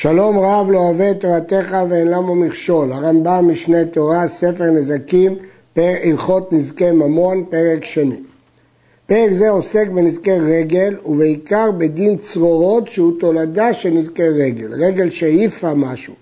שלום רב לא אוהב את תורתך ואין למו מכשול. הרמב"ם משנה תורה, ספר נזקים, פר הלכות נזקי ממון, פרק שני. פרק זה עוסק בנזקי רגל ובעיקר בדין צרורות שהוא תולדה של נזקי רגל, רגל שהעיפה משהו.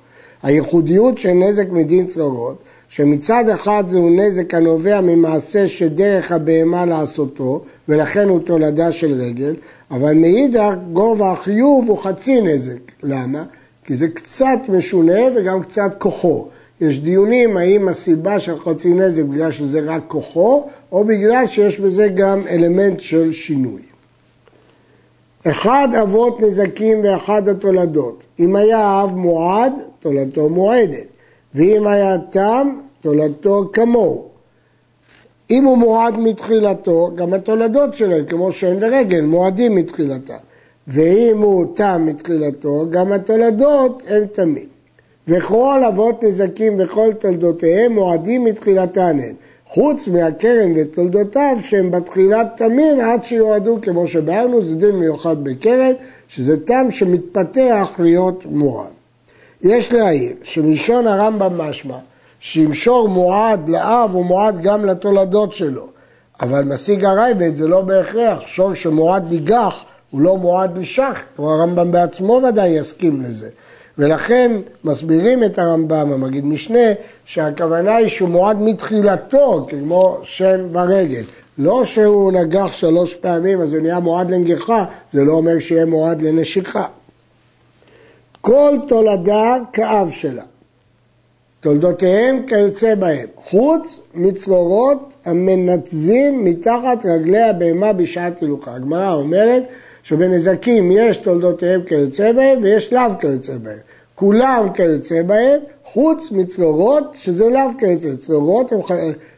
הייחודיות של נזק מדין צרורות שמצד אחד זהו נזק הנובע ממעשה שדרך הבהמה לעשותו, ולכן הוא תולדה של רגל, אבל מאידך גובה החיוב הוא חצי נזק. למה? כי זה קצת משונה וגם קצת כוחו. יש דיונים האם הסיבה של חצי נזק בגלל שזה רק כוחו, או בגלל שיש בזה גם אלמנט של שינוי. אחד אבות נזקים ואחד התולדות. אם היה אב מועד, תולדתו מועדת. ואם היה תם, תולדתו כמוהו. אם הוא מועד מתחילתו, גם התולדות שלהם, כמו שן ורגל, מועדים מתחילתם. ואם הוא תם מתחילתו, גם התולדות הם תמים. וכל אבות נזקים וכל תולדותיהם מועדים מתחילתן הן, חוץ מהכרם ותולדותיו שהם בתחילת תמים עד שיועדו, כמו שבארנו, זה דין מיוחד בכרם, שזה תם שמתפתח להיות מועד. יש להעיר שמלשון הרמב"ם משמע שאם שור מועד לאב הוא מועד גם לתולדות שלו, אבל משיג הרייבד זה לא בהכרח, שור שמועד ניגח הוא לא מועד לשח, כמו הרמב"ם בעצמו ודאי יסכים לזה. ולכן מסבירים את הרמב"ם, המגיד משנה, שהכוונה היא שהוא מועד מתחילתו, כמו שם ורגל. לא שהוא נגח שלוש פעמים אז הוא נהיה מועד לנגיחה, זה לא אומר שיהיה מועד לנשיכה. כל תולדה כאב שלה. תולדותיהם כיוצא בהם, חוץ מצרורות המנתזים מתחת רגלי הבהמה בשעת הילוכה. הגמרא אומרת שבנזקים יש תולדותיהם כיוצא בהם ויש לאו כיוצא בהם. כולם כיוצא בהם, חוץ מצרורות שזה לאו כיוצא. צרורות הן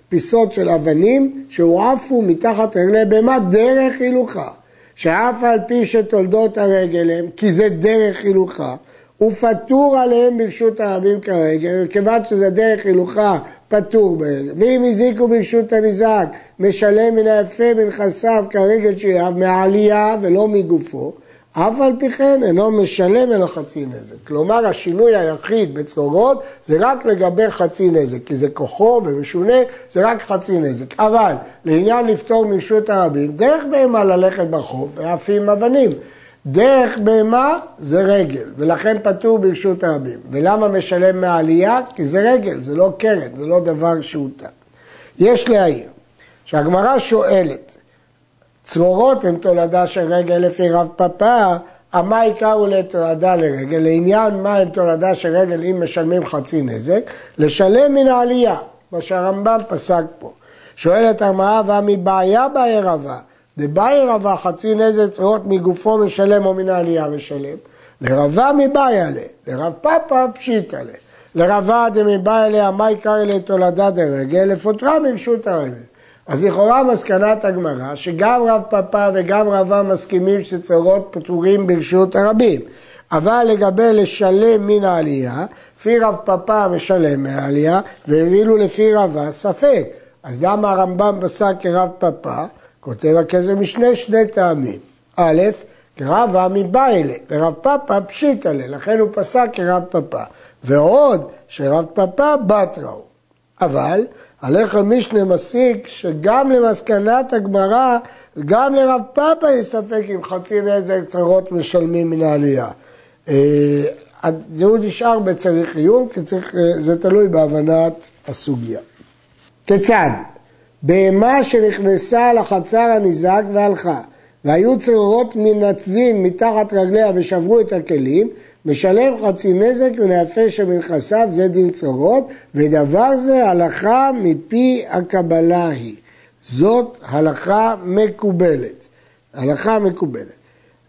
פיסות של אבנים שהועפו מתחת רגלי בהמה דרך הילוכה. שאף על פי שתולדות הרגל הם, כי זה דרך הילוכה, הוא פטור עליהם ברשות הרבים כרגע, וכיוון שזה דרך הילוכה פטור ברגל. ואם הזיקו ברשות הנזק, משלם מן היפה מנכסיו כרגל שיאב מהעלייה ולא מגופו, אף על פי כן אינו משלם אלא חצי נזק. כלומר השינוי היחיד בצרורות זה רק לגבי חצי נזק, כי זה כוחו ומשונה, זה רק חצי נזק. אבל לעניין לפטור מרשות הרבים, דרך בהמה ללכת ברחוב עם אבנים. דרך בהמה זה רגל, ולכן פטור ברשות הרבים. ולמה משלם מהעלייה? כי זה רגל, זה לא קרן, זה לא דבר שהותר. יש להעיר שהגמרא שואלת, צרורות הן תולדה של רגל לפי רב פפא, המה יקראו לתולדה לרגל, לעניין מה הם תולדה של רגל אם משלמים חצי נזק, לשלם מן העלייה, מה שהרמב"ם פסק פה. שואלת הגמרא, והמבעיה בערבה, דבאי רבה חצי נזק צרורות מגופו משלם או מן העלייה משלם, לרבה מבאי עליה, לרב פאפא פשיט עליה, לרבה דמבאי עליה מה יקרא אליה תולדה דרגל, לפוטרה מרשות הרגל. אז לכאורה מסקנת הגמרא שגם רב פאפא וגם רבה מסכימים שצרורות פטורים ברשות הרבים. אבל לגבי לשלם מן העלייה, לפי רב פאפא משלם מהעלייה, ואילו לפי רבה ספק. אז למה הרמב"ם פסק כרב פאפא? כותב הכסף משנה שני טעמים. א', כרבה מביילה, ורב פאפא פשיטא לכן הוא פסק כרב פאפא. ועוד שרב פאפא בתרא הוא. אבל הלחם משנה מסיק שגם למסקנת הגמרא, גם לרב פאפא יש ספק אם חצי נזק צרות משלמים מן העלייה. אה, זה נשאר בצריך עיון, כי צריך, אה, זה תלוי בהבנת הסוגיה. כיצד? בהמה שנכנסה לחצר הניזק והלכה, והיו צרורות מנצזין מתחת רגליה ושברו את הכלים, משלם חצי נזק מן היפה שמנכסיו, זה דין צרורות, ודבר זה הלכה מפי הקבלה היא. זאת הלכה מקובלת. הלכה מקובלת.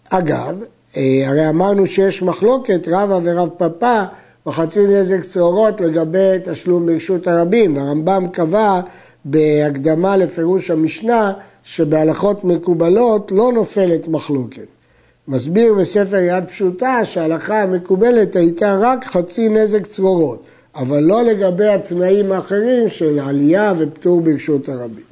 אגב, אה, הרי אמרנו שיש מחלוקת רבא ורב פפא בחצי נזק צרורות לגבי תשלום ברשות הרבים, והרמב"ם קבע בהקדמה לפירוש המשנה שבהלכות מקובלות לא נופלת מחלוקת. מסביר בספר יד פשוטה שההלכה המקובלת הייתה רק חצי נזק צרורות, אבל לא לגבי התנאים האחרים של עלייה ופטור ברשות הרבים.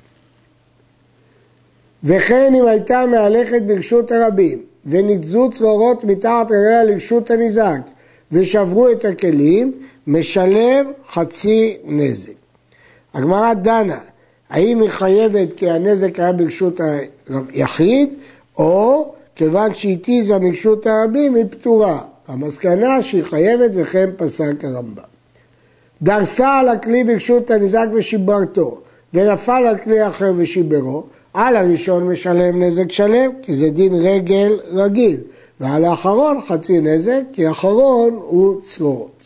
וכן אם הייתה מהלכת ברשות הרבים וניתזו צרורות מתחת רגליה לרשות הניזק ושברו את הכלים, משלם חצי נזק. הגמרא דנה, האם היא חייבת כי הנזק היה ברשות היחיד, או כיוון שהתיזה מרשות הרבים היא פטורה. המסקנה שהיא חייבת וכן פסק הרמב"ם. דרסה על הכלי ברשות הנזק ושיברתו, ונפל על כלי אחר ושיברו, על הראשון משלם נזק שלם, כי זה דין רגל רגיל, ועל האחרון חצי נזק, כי האחרון הוא צרורות.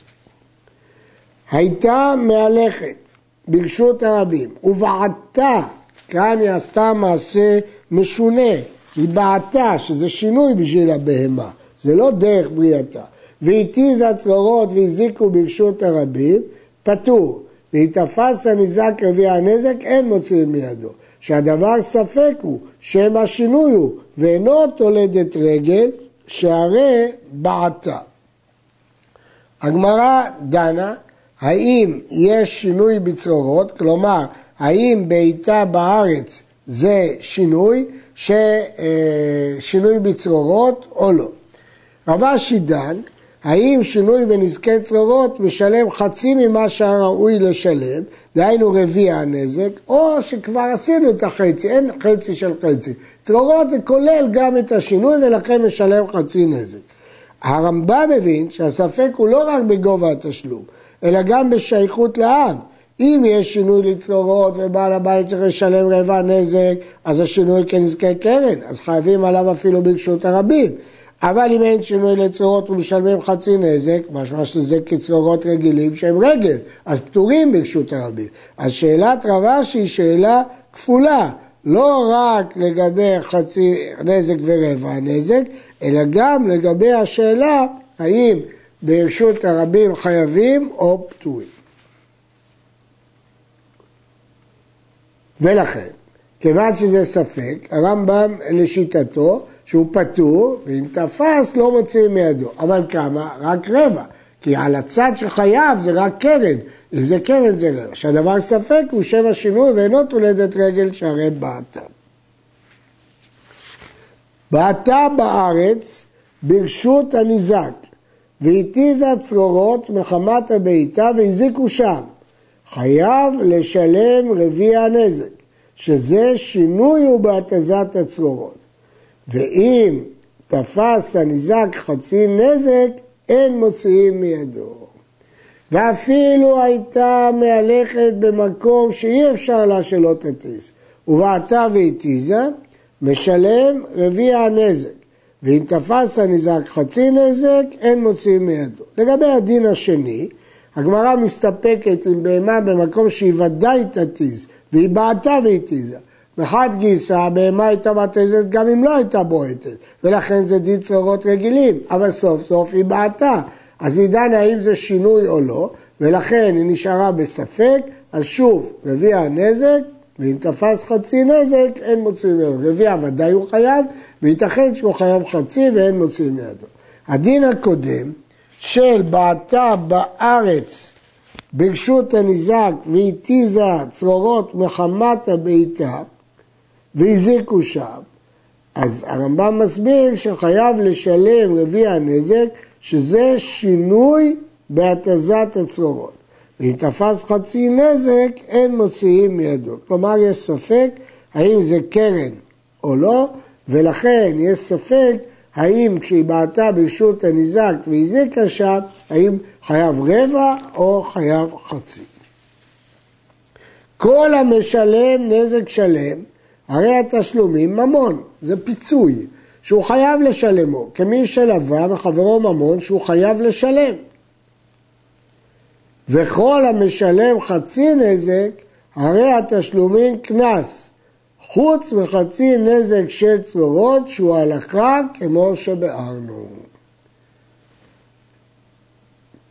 הייתה מהלכת ברשות הרבים, ובעטה, כאן היא עשתה מעשה משונה, היא בעטה, שזה שינוי בשביל הבהמה, זה לא דרך בריאתה. והתיזה צרורות והזיקו ברשות הרבים, פטור. ואם תפס הניזק רביע הנזק, אין מוציאים מידו. שהדבר ספק הוא, שם השינוי הוא, ואינו תולדת רגל, שהרי בעתה. הגמרא דנה האם יש שינוי בצרורות, כלומר, האם בעיטה בארץ זה שינוי, אה, שינוי בצרורות או לא. רבה שידן, האם שינוי בנזקי צרורות משלם חצי ממה שהראוי לשלם, דהיינו רביע הנזק, או שכבר עשינו את החצי, אין חצי של חצי. צרורות זה כולל גם את השינוי ולכן משלם חצי נזק. הרמב"ם מבין שהספק הוא לא רק בגובה התשלום, אלא גם בשייכות לעם. אם יש שינוי לצרורות ובעל הבית צריך לשלם רבע נזק, אז השינוי כנזקי קרן, אז חייבים עליו אפילו ברשות הרבים. אבל אם אין שינוי לצרורות ומשלמים חצי נזק, משמע שזה כצרורות רגילים שהם רגל, אז פטורים ברשות הרבים. אז שאלת רבה שהיא שאלה כפולה, לא רק לגבי חצי נזק ורבע נזק, אלא גם לגבי השאלה האם ברשות הרבים חייבים או פטורים. ולכן, כיוון שזה ספק, הרמב"ם לשיטתו שהוא פטור, ואם תפס לא מוציאים מידו. אבל כמה? רק רבע. כי על הצד שחייב זה רק קרן, אם זה קרן זה רבע. שהדבר ספק הוא שם השינוי ואינו תולדת רגל שהרי בעתה. בעתה בארץ ברשות הניזק, והתיזה צרורות מחמת הבעיטה והזיקו שם. חייב לשלם רביע הנזק, שזה שינוי ובהתזת הצרורות. ואם תפס הניזק חצי נזק, אין מוציאים מידו. ואפילו הייתה מהלכת במקום שאי אפשר לה שלא תטיס, ובעטה והתיזה, משלם רביע הנזק. ואם תפס הניזק חצי נזק, אין מוציאים מידו. לגבי הדין השני, הגמרא מסתפקת עם בהמה במקום שהיא ודאי תתיז, והיא בעטה והתיזה. מחד גיסא הבהמה הייתה מתזת גם אם לא הייתה בועטת, ולכן זה דין צרורות רגילים, אבל סוף סוף היא בעטה. אז היא דנה האם זה שינוי או לא, ולכן היא נשארה בספק, אז שוב, רביע הנזק, ואם תפס חצי נזק, אין מוציאים מידו. רביע ודאי הוא חייב, וייתכן שהוא חייב חצי ואין מוציאים מידו. הדין הקודם של בעטה בארץ ברשות הניזק והתיזה צרורות מחמת הבעיטה, והזיקו שם. אז הרמב"ם מסביר שחייב לשלם רביע הנזק, שזה שינוי בהתזת הצרורות. ואם תפס חצי נזק, אין מוציאים מידו. כלומר, יש ספק האם זה קרן או לא, ולכן יש ספק האם כשהיא בעטה ברשות הניזק והזיקה שם, האם חייב רבע או חייב חצי. כל המשלם נזק שלם, הרי התשלומים ממון, זה פיצוי שהוא חייב לשלמו, כמי שלווה מחברו ממון שהוא חייב לשלם. וכל המשלם חצי נזק, הרי התשלומים קנס, חוץ מחצי נזק של צרורות שהוא הלכה כמו שבארנו.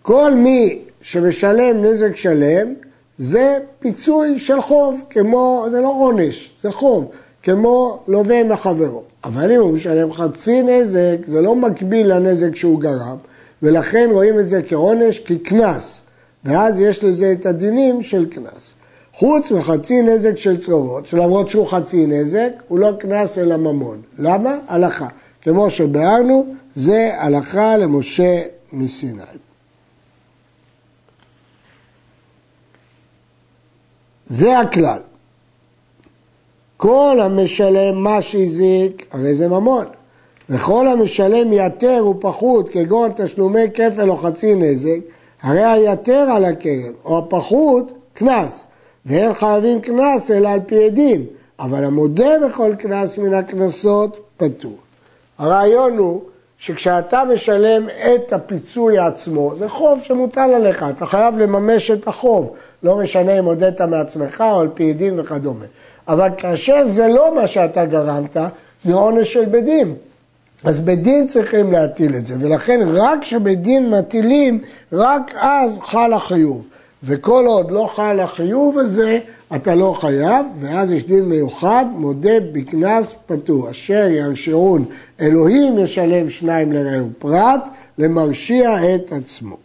כל מי שמשלם נזק שלם זה פיצוי של חוב, כמו, זה לא עונש, זה חוב, כמו לווה מחברו. אבל אם הוא משלם חצי נזק, זה לא מקביל לנזק שהוא גרם, ולכן רואים את זה כעונש, כקנס, ואז יש לזה את הדינים של קנס. חוץ מחצי נזק של צרורות, שלמרות שהוא חצי נזק, הוא לא קנס אלא ממון. למה? הלכה. כמו שביארנו, זה הלכה למשה מסיני. זה הכלל. כל המשלם מה שהזיק, הרי זה ממון. וכל המשלם יתר ופחות, כגון תשלומי כפל או חצי נזק, הרי היתר על הקרן, או הפחות, קנס. ואין חייבים קנס אלא על פי עדים, אבל המודה בכל קנס מן הקנסות פטור. הרעיון הוא שכשאתה משלם את הפיצוי עצמו, זה חוב שמוטל עליך, אתה חייב לממש את החוב, לא משנה אם הודית מעצמך או על פי עדים וכדומה. אבל כאשר זה לא מה שאתה גרמת, זה עונש של בית דין. אז בית דין צריכים להטיל את זה, ולכן רק כשבית דין מטילים, רק אז חל החיוב. וכל עוד לא חל החיוב הזה, אתה לא חייב, ואז יש דין מיוחד, מודה בקנס פטור. אשר ינשאון אלוהים ישלם שניים לרעהו פרט, למרשיע את עצמו.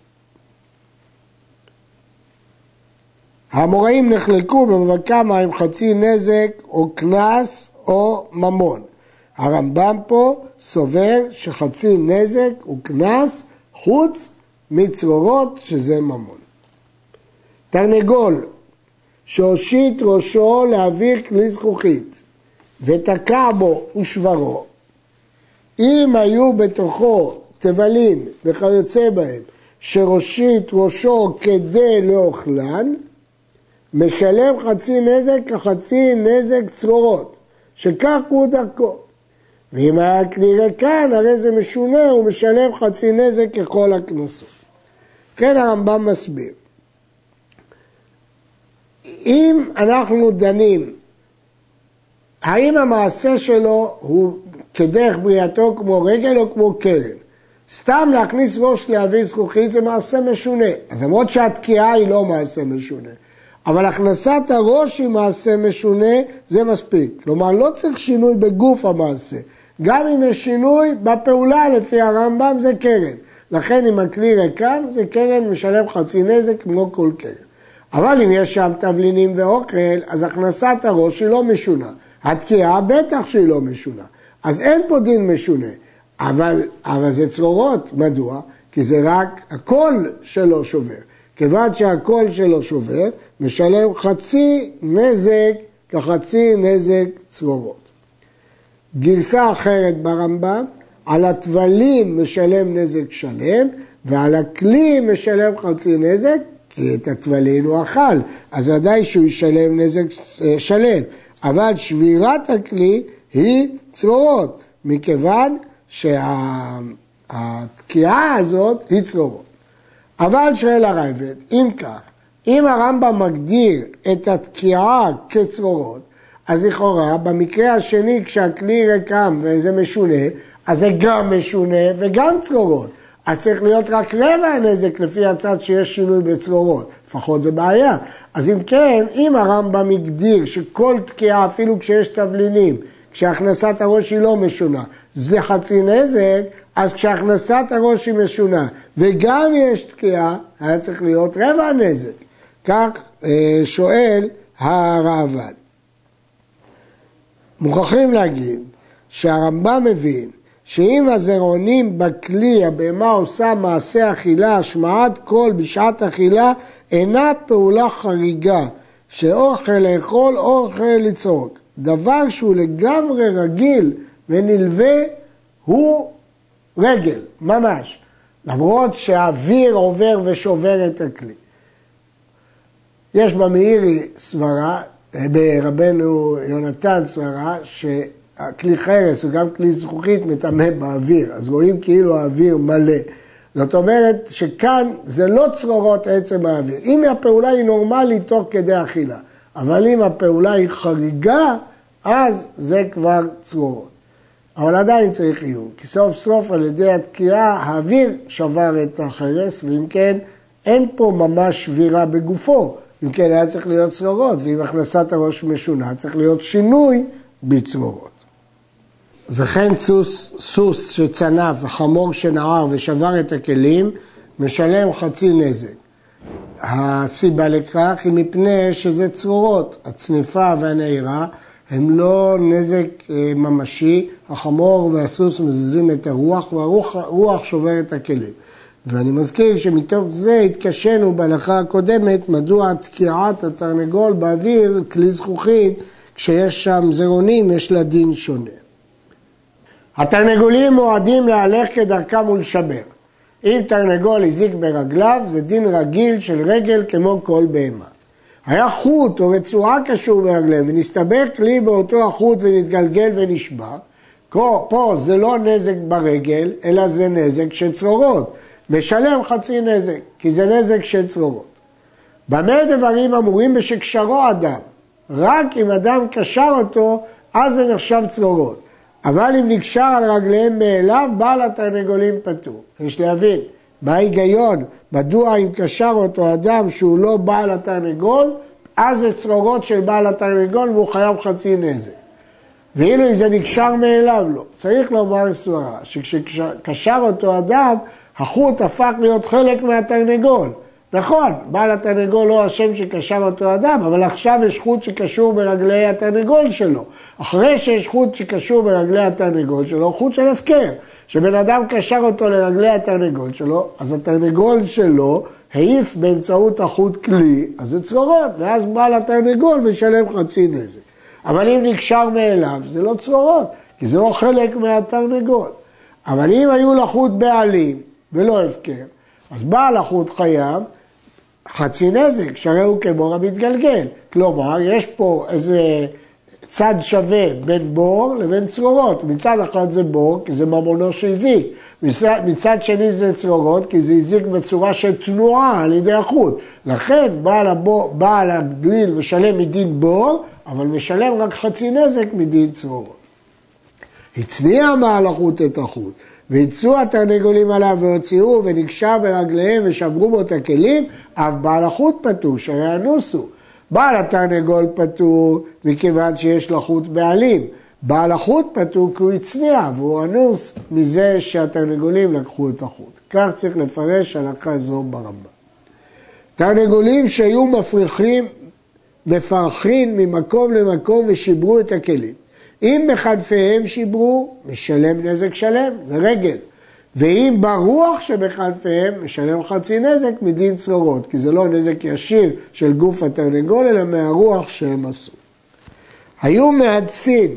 המוראים נחלקו במבקמה עם חצי נזק או קנס או ממון. הרמב"ם פה סובר שחצי נזק הוא קנס חוץ מצרורות שזה ממון. תרנגול שהושיט ראשו להעביר כלי זכוכית ותקע בו ושברו, אם היו בתוכו תבלין וכיוצא בהם שראשית ראשו כדי לאוכלן, משלם חצי נזק כחצי נזק צרורות, שכך הוא דרכו. ואם היה כלי ריקן, הרי זה משונה, הוא משלם חצי נזק ככל הקנסות. כן הרמב"ם מסביר. אם אנחנו דנים, האם המעשה שלו הוא כדרך בריאתו כמו רגל או כמו קרן? סתם להכניס ראש להביא זכוכית זה מעשה משונה. אז למרות שהתקיעה היא לא מעשה משונה. אבל הכנסת הראש היא מעשה משונה, זה מספיק. כלומר, לא צריך שינוי בגוף המעשה. גם אם יש שינוי בפעולה לפי הרמב"ם זה קרן. לכן אם הכלי ריקם זה קרן משלם חצי נזק כמו כל קרן. אבל אם יש שם תבלינים ואוכל, אז הכנסת הראש היא לא משונה. התקיעה בטח שהיא לא משונה. אז אין פה דין משונה. אבל, אבל זה צרורות, מדוע? כי זה רק הקול שלו שובר. כיוון שהקול שלו שובר, משלם חצי נזק כחצי נזק צרורות. גרסה אחרת ברמב"ם, על הטבלים משלם נזק שלם, ועל הכלי משלם חצי נזק, כי את הטבלין הוא אכל, אז ודאי שהוא ישלם נזק אה, שלם. אבל שבירת הכלי היא צרורות, מכיוון שהתקיעה הזאת היא צרורות. אבל שואל הרייבד, אם כך, אם הרמב"ם מגדיר את התקיעה כצרורות, אז לכאורה במקרה השני כשהכלי רקם וזה משונה, אז זה גם משונה וגם צרורות. אז צריך להיות רק רבע הנזק לפי הצד שיש שינוי בצרורות, לפחות זה בעיה. אז אם כן, אם הרמב"ם הגדיר שכל תקיעה, אפילו כשיש תבלינים, כשהכנסת הראש היא לא משונה, זה חצי נזק, אז כשהכנסת הראש היא משונה וגם יש תקיעה, היה צריך להיות רבע נזק. כך אה, שואל הרעב"ד. מוכרחים להגיד שהרמב"ם מבין שאם הזרעונים בכלי הבהמה עושה מעשה אכילה, השמעת קול בשעת אכילה אינה פעולה חריגה שאוכל לאכול או אוכל לצעוק. דבר שהוא לגמרי רגיל ונלווה הוא רגל, ממש. למרות שהאוויר עובר ושובר את הכלי. יש במאירי סברה, ברבנו יונתן סברה, שהכלי חרס וגם כלי זכוכית מטמא באוויר, אז רואים כאילו האוויר מלא. זאת אומרת שכאן זה לא צרורות עצם האוויר. אם הפעולה היא נורמלית תוך כדי אכילה, אבל אם הפעולה היא חריגה, אז זה כבר צרורות. אבל עדיין צריך עיון, כי סוף סוף על ידי התקיעה האוויר שבר את החרס, ואם כן, אין פה ממש שבירה בגופו. אם כן, היה צריך להיות צרורות, ואם הכנסת הראש משונה, צריך להיות שינוי בצרורות. וכן סוס, סוס שצנף וחמור שנער ושבר את הכלים, משלם חצי נזק. הסיבה לכך היא מפני שזה צרורות, הצניפה והנעירה הם לא נזק אה, ממשי, החמור והסוס מזיזים את הרוח והרוח שובר את הכלים. ואני מזכיר שמתוך זה התקשינו בהלכה הקודמת מדוע תקיעת התרנגול באוויר, כלי זכוכית, כשיש שם זרעונים יש לה דין שונה. התרנגולים מועדים להלך כדרכם ולשבר. אם תרנגול הזיק ברגליו זה דין רגיל של רגל כמו כל בהמה. היה חוט או רצועה קשור ברגליהם ונסתבק כלי באותו החוט ונתגלגל ונשבר, פה זה לא נזק ברגל, אלא זה נזק של צרורות. משלם חצי נזק, כי זה נזק של צרורות. במה דברים אמורים בשקשרו אדם? רק אם אדם קשר אותו, אז זה נחשב צרורות. אבל אם נקשר על רגליהם מאליו, בעל התרנגולים פטור. יש להבין, מה ההיגיון? מדוע אם קשר אותו אדם שהוא לא בעל התרנגול, אז זה צרורות של בעל התרנגול והוא חייב חצי נזק. ואילו אם זה נקשר מאליו, לא. צריך לומר סברה, שכשקשר אותו אדם, החוט הפך להיות חלק מהתרנגול. נכון, בעל התרנגול לא אשם שקשר אותו אדם, אבל עכשיו יש חוט שקשור ברגלי התרנגול שלו. אחרי שיש חוט שקשור ברגלי התרנגול שלו, חוט של הפקר. כשבן אדם קשר אותו לרגלי התרנגול שלו, אז התרנגול שלו העיף באמצעות החוט כלי, אז זה צרורות, ואז בעל התרנגול משלם חצי נזק. אבל אם נקשר מאליו, זה לא צרורות, כי זה לא חלק מהתרנגול. אבל אם היו לחוט בעלים ולא הפקר, אז בעל החוט חייב חצי נזק, שהרי הוא כמו המתגלגל. כלומר, יש פה איזה צד שווה בין בור לבין צרורות. מצד אחד זה בור, כי זה ממונו שהזיק. מצד שני זה צרורות, כי זה הזיק בצורה של תנועה על ידי החוט. לכן בעל, הבור, בעל הגליל משלם מדין בור, אבל משלם רק חצי נזק מדין צרורות. הצניע בעל החוט את החוט. ויצאו התרנגולים עליו והוציאו ונקשר ברגליהם ושברו בו את הכלים, אף בעל החוט פטור, שהרי אנוסו. בעל התרנגול פטור מכיוון שיש לחוט בעלים. בעל החוט פטור כי הוא הצניע והוא אנוס מזה שהתרנגולים לקחו את החוט. כך צריך לפרש הלכה זו ברמב"ם. תרנגולים שהיו מפריחים, מפרחים ממקום למקום ושיברו את הכלים. אם בחלפיהם שיברו, משלם נזק שלם, זה רגל. ואם ברוח שבחלפיהם, משלם חצי נזק מדין צרורות, כי זה לא נזק ישיר של גוף התרנגול, אלא מהרוח שהם עשו. היו מהדסין,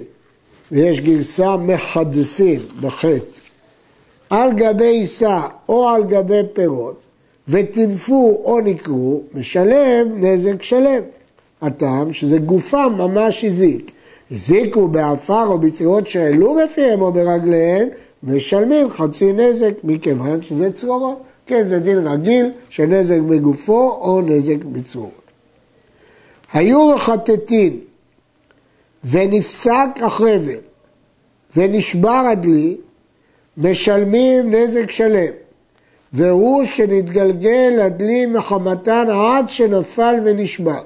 ויש גרסה מחדסין בחטא, על גבי עיסה או על גבי פירות, וטינפו או נקרו, משלם נזק שלם. הטעם שזה גופם ממש הזיק. הזיקו באפר או בצרורות שהעלו בפיהם או ברגליהם, משלמים חצי נזק מכיוון שזה צרורות. כן, זה דין רגיל של נזק בגופו או נזק בצרורות. היו מחטטים ונפסק החבל ונשבר הדלי, משלמים נזק שלם. והוא שנתגלגל הדלי מחמתן עד שנפל ונשבר.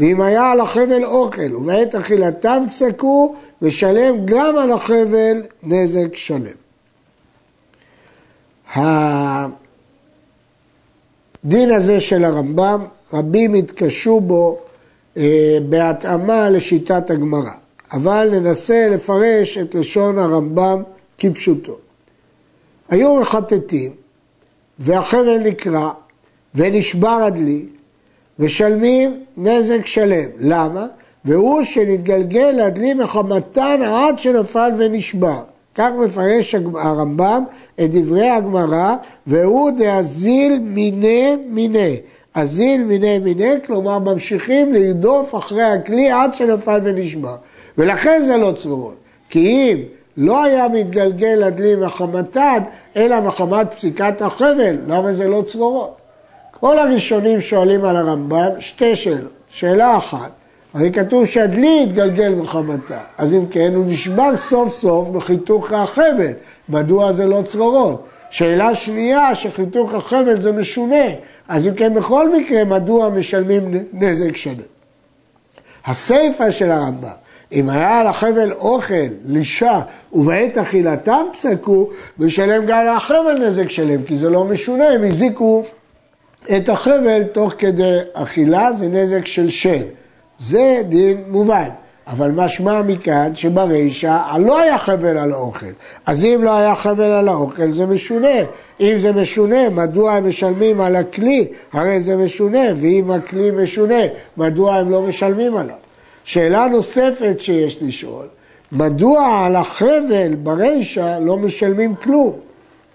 ואם היה על החבל אוכל ובעת אכילתם צקו, משלם גם על החבל נזק שלם. הדין הזה של הרמב"ם, רבים התקשו בו אה, בהתאמה לשיטת הגמרא, אבל ננסה לפרש את לשון הרמב"ם כפשוטו. היו מחטטים והחבל נקרע ונשבר הדלי משלמים נזק שלם. למה? והוא שנתגלגל להדלי מחמתן עד שנפל ונשבר. כך מפרש הרמב"ם את דברי הגמרא, והוא דאזיל מיני מיני. אזיל מיני מיני, כלומר ממשיכים לרדוף אחרי הכלי עד שנפל ונשבר. ולכן זה לא צרורות. כי אם לא היה מתגלגל הדלי מחמתן, אלא מחמת פסיקת החבל, למה זה לא צרורות? כל הראשונים שואלים על הרמב"ם שתי שאלות. שאלה אחת, הרי כתוב שהדלי התגלגל מחמתה, אז אם כן הוא נשבר סוף סוף בחיתוך החבל, מדוע זה לא צרורות? שאלה שנייה, שחיתוך החבל זה משונה, אז אם כן בכל מקרה מדוע משלמים נזק שונה? הסיפא של הרמב"ם, אם היה על החבל אוכל, לישה, ובעת אכילתם פסקו, משלם גם על החבל נזק שלם, כי זה לא משונה, הם הזיקו את החבל תוך כדי אכילה זה נזק של שן. זה דין מובן. אבל משמע מכאן שברישא לא היה חבל על האוכל. אז אם לא היה חבל על האוכל זה משונה. אם זה משונה, מדוע הם משלמים על הכלי? הרי זה משונה, ואם הכלי משונה, מדוע הם לא משלמים עליו? שאלה נוספת שיש לשאול, מדוע על החבל ברישא לא משלמים כלום?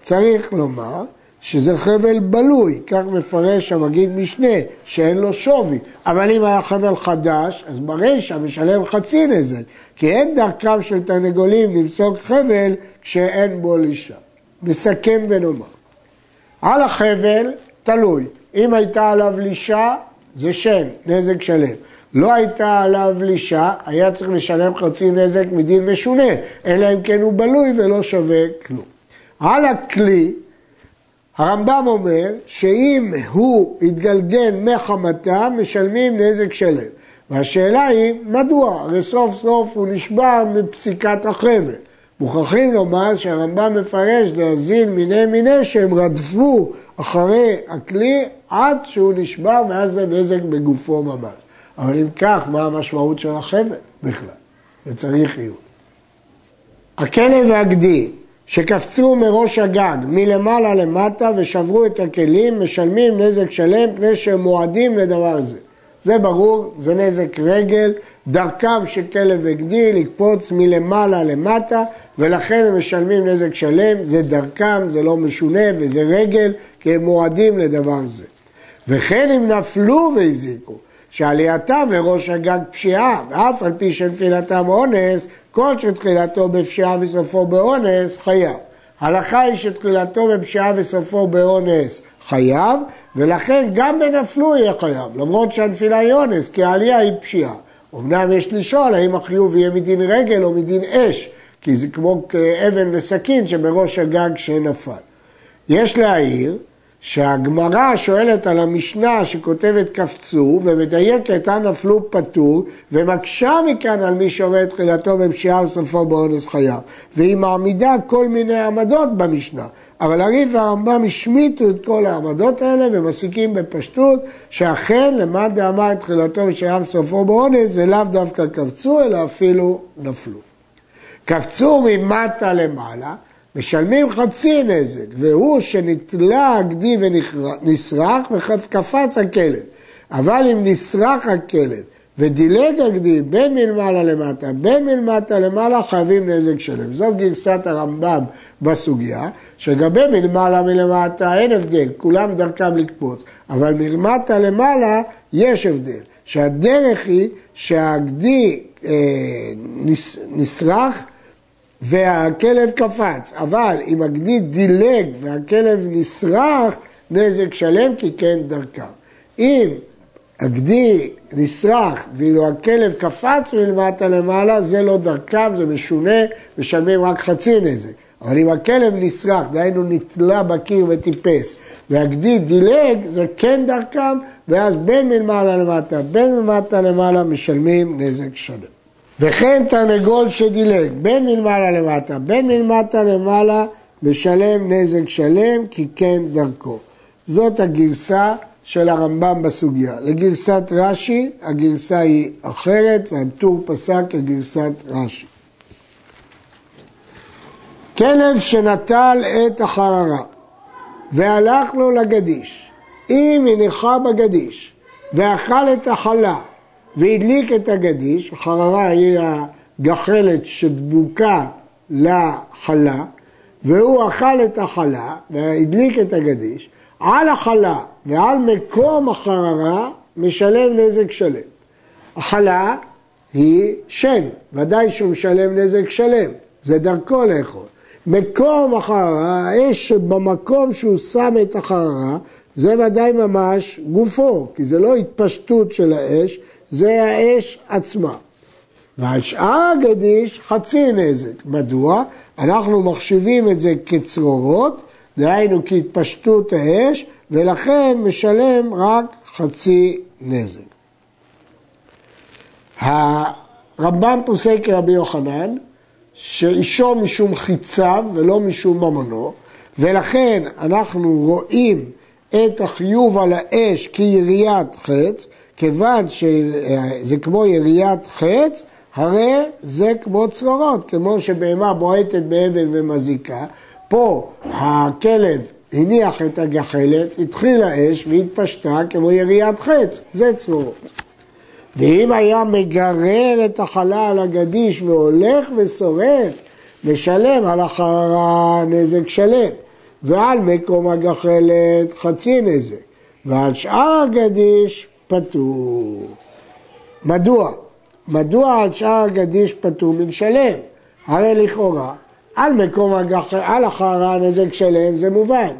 צריך לומר שזה חבל בלוי, כך מפרש המגיד משנה, שאין לו שווי. אבל אם היה חבל חדש, אז ברישא משלם חצי נזק, כי אין דרכם של תרנגולים לפסוק חבל כשאין בו לישה. נסכם ונאמר. על החבל תלוי, אם הייתה עליו לישה זה שן, נזק שלם. לא הייתה עליו לישה, היה צריך לשלם חצי נזק מדין משונה, אלא אם כן הוא בלוי ולא שווה כלום. על הכלי, הרמב"ם אומר שאם הוא התגלגל מחמתם, משלמים נזק שלם. והשאלה היא, מדוע? הרי סוף סוף הוא נשבר מפסיקת החבל. מוכרחים לומר שהרמב"ם מפרש להזין מיני מיני שהם רדפו אחרי הכלי עד שהוא נשבר מאז הנזק בגופו ממש. אבל אם כך, מה המשמעות של החבל בכלל? וצריך עיון. הכלב והגדי שקפצו מראש הגג מלמעלה למטה ושברו את הכלים, משלמים נזק שלם פני שהם מועדים לדבר זה. זה ברור, זה נזק רגל, דרכם של כלב וגדי לקפוץ מלמעלה למטה ולכן הם משלמים נזק שלם, זה דרכם, זה לא משונה וזה רגל כי הם מועדים לדבר זה. וכן אם נפלו והזיקו, שעלייתם לראש הגג פשיעה, ואף על פי שנפילתם אונס, כל שתחילתו בפשיעה וסופו באונס, חייב. הלכה היא שתחילתו בפשיעה וסופו באונס חייב, ולכן גם בנפלו יהיה חייב, למרות שהנפילה היא אונס, כי העלייה היא פשיעה. אמנם יש לשאול האם החיוב יהיה מדין רגל או מדין אש, כי זה כמו אבן וסכין שבראש הגג שנפל. יש להעיר שהגמרא שואלת על המשנה שכותבת קפצו ומדייקת אן נפלו פטור ומקשה מכאן על מי שאומר תחילתו בפשיעה וסופו באונס חייו והיא מעמידה כל מיני עמדות במשנה אבל הריף והרמב"ם השמיטו את כל העמדות האלה ומסיקים בפשטות שאכן למד דאמר תחילתו בפשיעה וסופו באונס זה לאו דווקא קפצו אלא אפילו נפלו. קפצו ממטה למעלה משלמים חצי נזק, והוא שנתלה הגדי ונסרח וקפץ הכלב. אבל אם נסרח הכלב ודילג הגדי בין מלמעלה למטה, בין מלמטה למעלה, חייבים נזק שלם. זאת גרסת הרמב"ם בסוגיה, שלגבי מלמעלה מלמטה אין הבדל, כולם דרכם לקפוץ, אבל מלמטה למעלה יש הבדל, שהדרך היא שהגדי אה, נס, נסרח והכלב קפץ, אבל אם הגדי דילג והכלב נסרח, נזק שלם כי כן דרכם. אם הגדי נסרח ואילו הכלב קפץ מלמטה למעלה, זה לא דרכם, זה משונה, משלמים רק חצי נזק. אבל אם הכלב נסרח, דהיינו נתלה בקיר וטיפס, והגדי דילג, זה כן דרכם, ואז בין מלמעלה למטה, בין מלמטה למעלה, משלמים נזק שלם. וכן תרנגול שדילג בין מלמעלה למטה, בין מלמטה למעלה, משלם נזק שלם, כי כן דרכו. זאת הגרסה של הרמב"ם בסוגיה. לגרסת רש"י, הגרסה היא אחרת, והטור פסק כגרסת רש"י. כלב שנטל את החררה והלך לו לגדיש, אם הניחה בגדיש ואכל את החלה והדליק את הגדיש, חררה היא הגחלת שדבוקה לחלה, והוא אכל את החלה והדליק את הגדיש, על החלה ועל מקום החררה משלם נזק שלם. החלה היא שן, ודאי שהוא משלם נזק שלם, זה דרכו לאכול. מקום החררה, האש שבמקום שהוא שם את החררה, זה ודאי ממש גופו, כי זה לא התפשטות של האש, זה האש עצמה. ועל שאר הגדיש חצי נזק. מדוע? אנחנו מחשיבים את זה כצרורות, דהיינו כהתפשטות האש, ולכן משלם רק חצי נזק. הרמב"ם פוסק כרבי יוחנן, שאישו משום חיציו ולא משום ממונו, ולכן אנחנו רואים את החיוב על האש כיריית חץ, כיוון שזה כמו יריית חץ, הרי זה כמו צרורות, כמו שבהמה בועטת באבן ומזיקה, פה הכלב הניח את הגחלת, התחילה אש והתפשטה כמו יריית חץ, זה צרורות. ואם היה מגרר את החלה על הגדיש והולך ושורף, משלם על החררה נזק שלם, ועל מקום הגחלת חצי נזק, ועל שאר הגדיש פטור. מדוע? מדוע על שאר הגדיש פטור מלשלם? הרי לכאורה, על מקום הגחלת, על החררה נזק שלם זה מובן.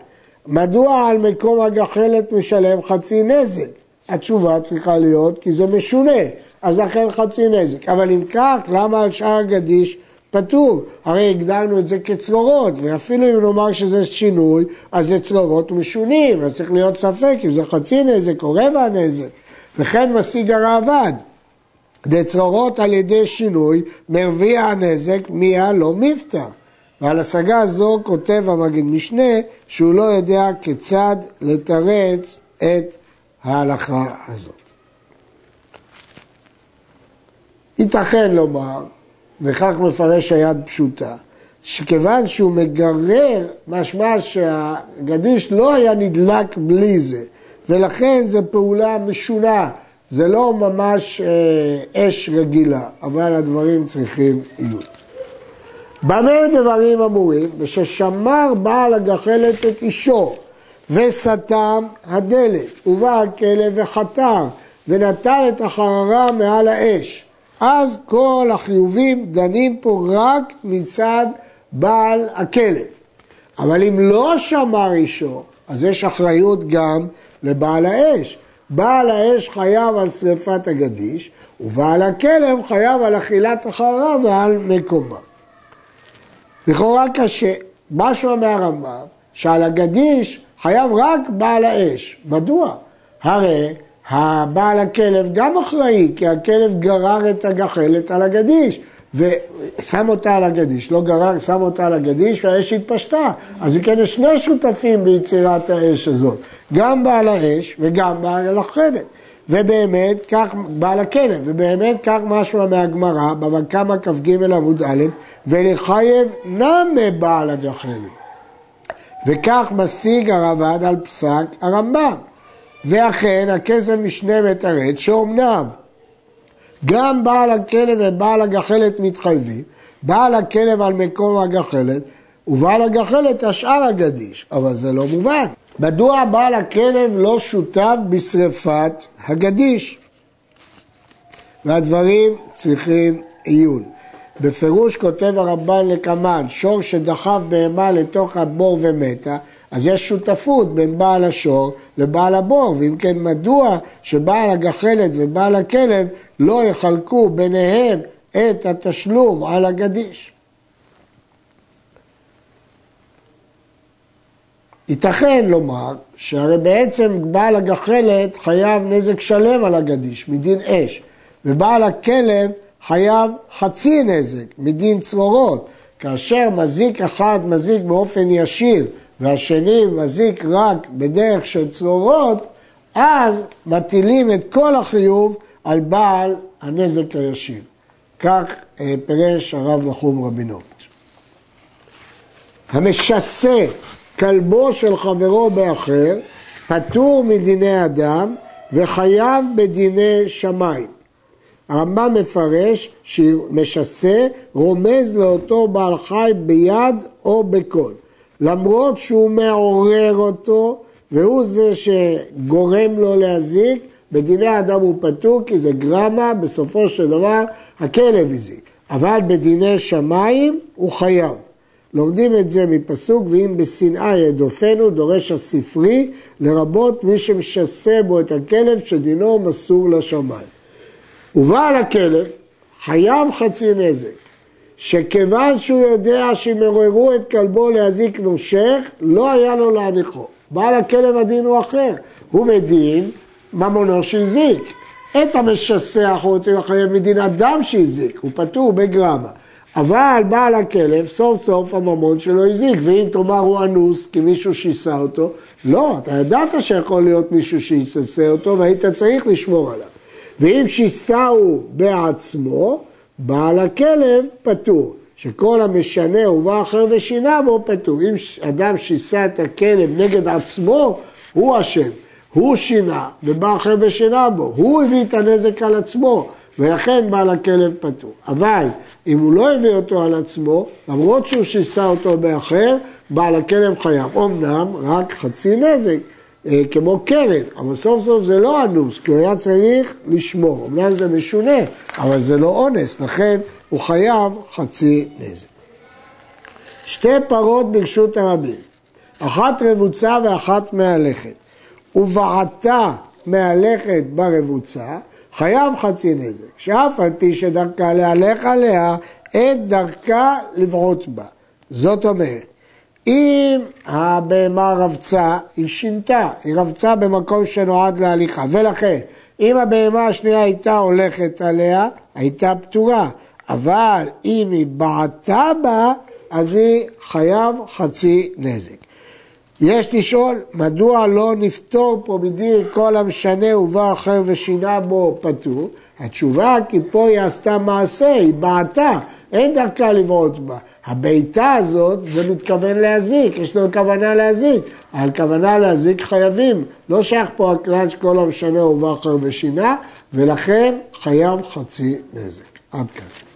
מדוע על מקום הגחלת משלם חצי נזק? התשובה צריכה להיות כי זה משונה, אז לכן חצי נזק. אבל אם כך, למה על שאר הגדיש פטור? הרי הגדרנו את זה כצרורות, ואפילו אם נאמר שזה שינוי, אז זה צרורות משונים, אז צריך להיות ספק אם זה חצי נזק או רבע נזק. וכן משיג הראב"ד. דצרורות על ידי שינוי מרביע הנזק מיה לא מפתח. ועל השגה זו כותב המגיד משנה שהוא לא יודע כיצד לתרץ את ההלכה הזאת. ייתכן לומר, וכך מפרש היד פשוטה, שכיוון שהוא מגרר, משמע שהגדיש לא היה נדלק בלי זה, ולכן זו פעולה משונה, זה לא ממש אה, אש רגילה, אבל הדברים צריכים עיון. במה דברים אמורים? וששמר בעל הגחלת את אישו וסתם הדלת, ובא הכלב וחתר ונטל את החררה מעל האש. אז כל החיובים דנים פה רק מצד בעל הכלב. אבל אם לא שמר אישו, אז יש אחריות גם לבעל האש. בעל האש חייב על שרפת הגדיש, ובעל הכלב חייב על אכילת החררה ועל מקומה. לכאורה קשה, משמע מהרמב"ם שעל הגדיש חייב רק בעל האש. מדוע? הרי הבעל הכלב גם אחראי, כי הכלב גרר את הגחלת על הגדיש. ושם אותה על הגדיש, לא גרר, שם אותה על הגדיש והאש התפשטה. אז אם כן יש שני שותפים ביצירת האש הזאת, גם בעל האש וגם בעל החלט. ובאמת כך בעל הכלב, ובאמת כך משמע מהגמרא, בבא קמא כ"ג עמוד א', ולחייב נמי בעל הגחלת. וכך משיג הרב"ד על פסק הרמב"ם. ואכן הכסף משנה מתרץ שאומנם גם בעל הכלב ובעל הגחלת מתחייבים, בעל הכלב על מקום הגחלת ובעל הגחלת השאר הגדיש, אבל זה לא מובן. מדוע בעל הכלב לא שותף בשרפת הגדיש? והדברים צריכים עיון. בפירוש כותב הרמב"ן לקמן, שור שדחף בהמה לתוך הבור ומתה, אז יש שותפות בין בעל השור לבעל הבור, ואם כן מדוע שבעל הגחלת ובעל הכלב לא יחלקו ביניהם את התשלום על הגדיש. ייתכן לומר שהרי בעצם בעל הגחלת חייב נזק שלם על הגדיש, מדין אש, ובעל הכלב חייב חצי נזק, מדין צרורות. כאשר מזיק אחד מזיק באופן ישיר והשני מזיק רק בדרך של צרורות, אז מטילים את כל החיוב על בעל הנזק הישיר. כך אה, פירש הרב נחום רבינוביץ'. המשסה כלבו של חברו באחר, פטור מדיני אדם וחייב בדיני שמיים. הרמב"ם מפרש שמשסה רומז לאותו בעל חי ביד או בקול. למרות שהוא מעורר אותו והוא זה שגורם לו להזיק, בדיני אדם הוא פטור כי זה גרמה, בסופו של דבר הכלב הזיק. אבל בדיני שמיים הוא חייב. לומדים את זה מפסוק, ואם בשנאה ידופנו, דורש הספרי, לרבות מי שמשסה בו את הכלב שדינו מסור לשמיים. ובעל הכלב חייב חצי נזק, שכיוון שהוא יודע שאם עוררו את כלבו להזיק נושך, לא היה לו להניחו. בעל הכלב הדין הוא אחר, הוא מדין ממונו שהזיק. את המשסע אנחנו רוצים לחייב מדין אדם שהזיק, הוא פטור בגרמה. אבל בעל הכלב סוף סוף הממון שלו הזיק, ואם תאמר הוא אנוס כי מישהו שיסה אותו, לא, אתה ידעת שיכול להיות מישהו שיססה אותו והיית צריך לשמור עליו. ואם שיסהו בעצמו, בעל הכלב פטור, שכל המשנה ובא אחר ושינה בו פטור. אם אדם שיסה את הכלב נגד עצמו, הוא אשם. הוא שינה ובא אחר ושינה בו, הוא הביא את הנזק על עצמו, ולכן בעל הכלב פטור. אבל אם הוא לא הביא אותו על עצמו, למרות שהוא שיסה אותו באחר, בעל הכלב חייב. אמנם רק חצי נזק, כמו קרן, אבל סוף סוף זה לא אנוס, כי הוא היה צריך לשמור. אמנם זה משונה, אבל זה לא אונס, לכן הוא חייב חצי נזק. שתי פרות ברשות הרבים, אחת רבוצה ואחת מהלכת, ובעתה מהלכת ברבוצה, חייב חצי נזק, שאף על פי שדרכה להלך עליה, אין דרכה לבעוט בה. זאת אומרת, אם הבהמה רבצה, היא שינתה, היא רבצה במקום שנועד להליכה, ולכן אם הבהמה השנייה הייתה הולכת עליה, הייתה פטורה, אבל אם היא בעטה בה, אז היא חייב חצי נזק. יש לשאול, מדוע לא נפתור פה מדין כל המשנה ובא אחר ושינה בו פטור? התשובה, כי פה היא עשתה מעשה, היא בעטה, אין דרכה לבעוט בה. הבעיטה הזאת, זה מתכוון להזיק, יש לו כוונה להזיק. על כוונה להזיק חייבים. לא שייך פה הכלל שכל המשנה ובא אחר ושינה, ולכן חייב חצי נזק. עד כאן.